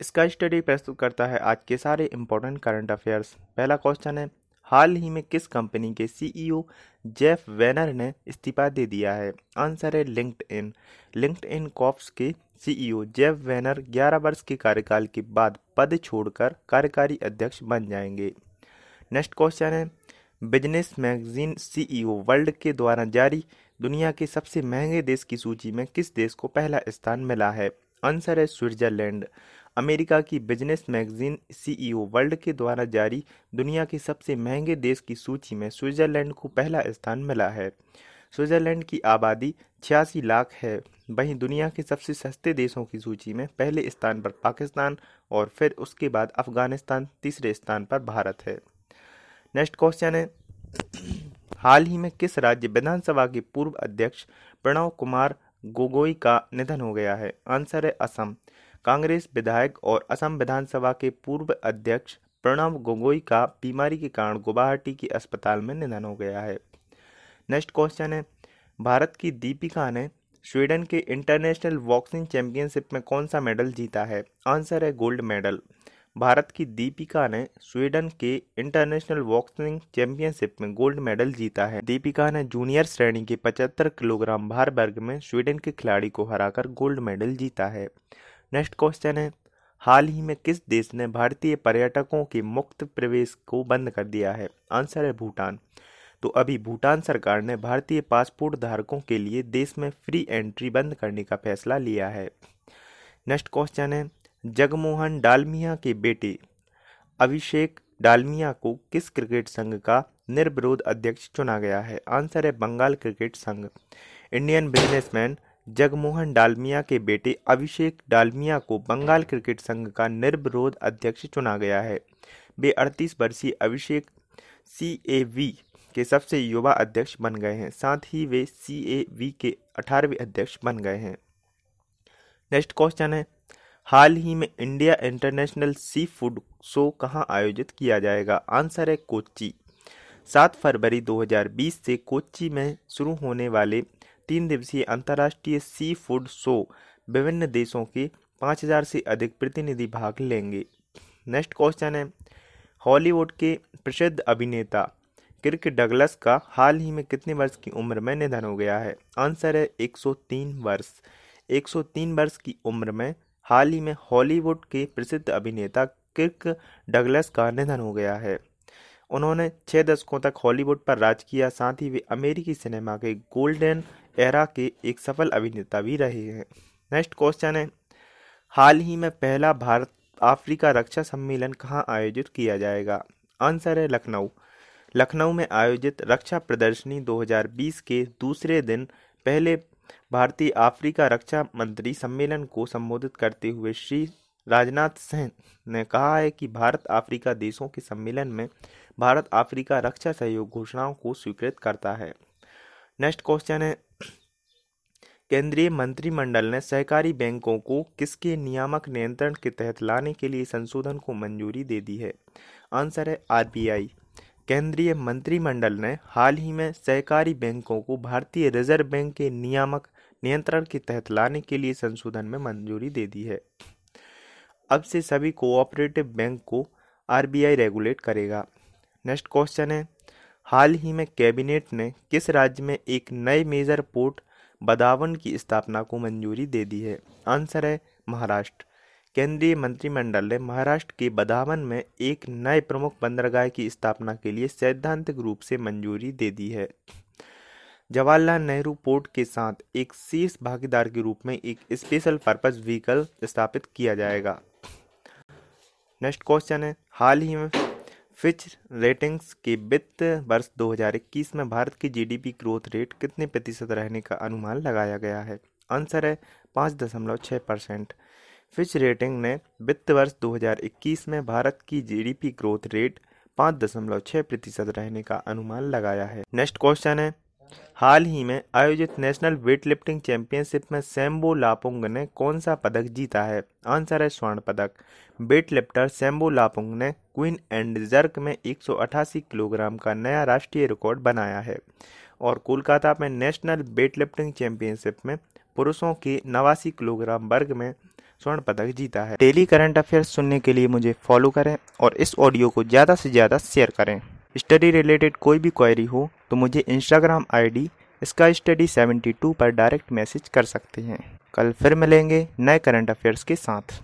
Sky study प्रस्तुत करता है आज के सारे इंपॉर्टेंट करंट अफेयर्स पहला क्वेश्चन है, हाल ही में किस कंपनी के सीईओ जेफ वेनर ने इस्तीफा दे दिया है? आंसर है LinkedIn LinkedIn cops के सीईओ जेफ वेनर 11 वर्ष के कार्यकाल के बाद पद छोड़कर कार्यकारी अध्यक्ष बन जाएँगे। नेक्स्ट क्वेश्चन है बिज़नेस मैगजीन सीईओ वर्ल्ड के द्वारा जारी दुनिया के सबसे महँगे देश की सूची में किस देश को पहला स्थान मिला है? आंसर है स्विट्जरलैंड अमेरिका की बिज़नेस मैगजीन सीईओ वर्ल्ड के द्वारा जारी दुनिया के सबसे महँगे देश की सूची में स्विट्जरलैंड को पहला स्थान मिला है। स्विट्जरलैंड की आबादी छियासी लाख है। वहीं दुनिया के सबसे सस्ते देशों की सूची में पहले स्थान पर पाकिस्तान और फिर उसके बाद अफ़गानिस्तान तीसरे स्थान पर भारत है। नेक्स्ट क्वेश्चन है, हाल ही में किस राज्य विधानसभा के पूर्व अध्यक्ष प्रणव कुमार गोगोई का निधन हो गया है? आंसर है असम। कांग्रेस विधायक और असम विधानसभा के पूर्व अध्यक्ष प्रणब गोगोई का बीमारी के कारण गुवाहाटी के अस्पताल में निधन हो गया है। नेक्स्ट क्वेश्चन है, भारत की दीपिका ने स्वीडन के इंटरनेशनल बॉक्सिंग चैंपियनशिप में कौन सा मेडल जीता है? आंसर है गोल्ड मेडल। भारत की दीपिका ने स्वीडन के इंटरनेशनल बॉक्सिंग चैंपियनशिप में गोल्ड मेडल जीता है। दीपिका ने जूनियर श्रेणी के 75 किलोग्राम भार वर्ग में स्वीडन के खिलाड़ी को हराकर गोल्ड मेडल जीता है। नेक्स्ट क्वेश्चन है, हाल ही में किस देश ने भारतीय पर्यटकों के मुक्त प्रवेश को बंद कर दिया है? आंसर है भूटान। तो अभी भूटान सरकार ने भारतीय पासपोर्ट धारकों के लिए देश में फ्री एंट्री बंद करने का फैसला लिया है। नेक्स्ट क्वेश्चन है, जगमोहन डालमिया के बेटे अभिषेक डालमिया को किस क्रिकेट संघ का निर्विरोध अध्यक्ष चुना गया है? आंसर है बंगाल क्रिकेट संघ। इंडियन बिजनेसमैन जगमोहन डालमिया के बेटे अभिषेक डालमिया को बंगाल क्रिकेट संघ का निर्विरोध अध्यक्ष चुना गया है। वे अड़तीस वर्षीय अभिषेक सी ए वी के सबसे युवा अध्यक्ष बन गए हैं, साथ ही वे सी ए वी के अठारहवें अध्यक्ष बन गए हैं। नेक्स्ट क्वेश्चन है, हाल ही में India international sea food show कहाँ आयोजित किया जाएगा? आंसर है कोच्चि। सात फरवरी 2020 से कोच्चि में शुरू होने वाले तीन दिवसीय अंतर्राष्ट्रीय सी फ़ूड शो विभिन्न देशों के 5000 से अधिक प्रतिनिधि भाग लेंगे। नेक्स्ट क्वेश्चन है। हॉलीवुड के प्रसिद्ध अभिनेता किर्क डगलस का हाल ही में कितने वर्ष की उम्र में निधन हो गया है? आंसर है 103 वर्ष। 103 वर्ष की उम्र में हाल ही में हॉलीवुड के प्रसिद्ध अभिनेता किर्क डगलस का निधन हो गया है। उन्होंने छह दशकों तक हॉलीवुड पर राज किया, साथ ही वे अमेरिकी सिनेमा के गोल्डन एरा के एक सफल अभिनेता भी रहे हैं। नेक्स्ट क्वेश्चन है। हाल ही में पहला भारत अफ्रीका रक्षा सम्मेलन कहाँ आयोजित किया जाएगा? आंसर है लखनऊ। लखनऊ में आयोजित रक्षा प्रदर्शनी 2020 के दूसरे दिन पहले भारतीय अफ्रीका रक्षा मंत्री सम्मेलन को संबोधित करते हुए श्री राजनाथ सिंह ने कहा है कि भारत अफ्रीका देशों के सम्मेलन में भारत अफ्रीका रक्षा सहयोग घोषणाओं को स्वीकृत करता है। नेक्स्ट क्वेश्चन है। केंद्रीय मंत्रिमंडल ने सहकारी बैंकों को किसके नियामक नियंत्रण के तहत लाने के लिए संशोधन को मंजूरी दे दी है? आंसर है आरबीआई। केंद्रीय मंत्रिमंडल ने हाल ही में सहकारी बैंकों को भारतीय रिज़र्व बैंक के नियामक नियंत्रण के तहत लाने के लिए संशोधन में मंजूरी दे दी है। अब से सभी कोऑपरेटिव बैंक को आरबीआई रेगुलेट करेगा। नेक्स्ट क्वेश्चन है, हाल ही में कैबिनेट ने किस राज्य में एक नए मेजर पोर्ट बदावन की स्थापना को मंजूरी दे दी है। आंसर है महाराष्ट्र। केंद्रीय मंत्रिमंडल ने महाराष्ट्र के बदावन में एक नए प्रमुख बंदरगाह की स्थापना के लिए सैद्धांतिक रूप से मंजूरी दे दी है। जवाहरलाल नेहरू पोर्ट के साथ एक शीर्ष भागीदार के रूप में एक स्पेशल पर्पज व्हीकल स्थापित किया जाएगा। नेक्स्ट क्वेश्चन है, हाल ही में फिच रेटिंग्स के वित्त वर्ष 2021 में भारत की जीडीपी ग्रोथ रेट कितने प्रतिशत रहने का अनुमान लगाया गया है? आंसर है पाँच दशमलव छः परसेंट। फिच रेटिंग ने वित्त वर्ष 2021 में भारत की जीडीपी ग्रोथ रेट पाँच दशमलव छः प्रतिशत रहने का अनुमान लगाया है। नेक्स्ट क्वेश्चन है हाल ही में आयोजित नेशनल वेट लिफ्टिंग चैंपियनशिप में सैम्बो लापुंग ने कौन सा पदक जीता है? आंसर है स्वर्ण पदक। वेट लिफ्टर सैम्बो लापुंग ने क्वीन एंड जर्क में एक सौ अठासी किलोग्राम का नया राष्ट्रीय रिकॉर्ड बनाया है। और कोलकाता में नेशनल वेट लिफ्टिंग चैंपियनशिप में पुरुषों के नवासी किलोग्राम वर्ग में स्वर्ण पदक जीता है। डेली करंट अफेयर्स सुनने के लिए मुझे फॉलो करें और इस ऑडियो को ज़्यादा से ज़्यादा शेयर करें। स्टडी रिलेटेड कोई भी क्वेरी हो तो मुझे इंस्टाग्राम आई डी इसका स्टडी 72 पर डायरेक्ट मैसेज कर सकते हैं। कल फिर मिलेंगे नए करंट अफेयर्स के साथ।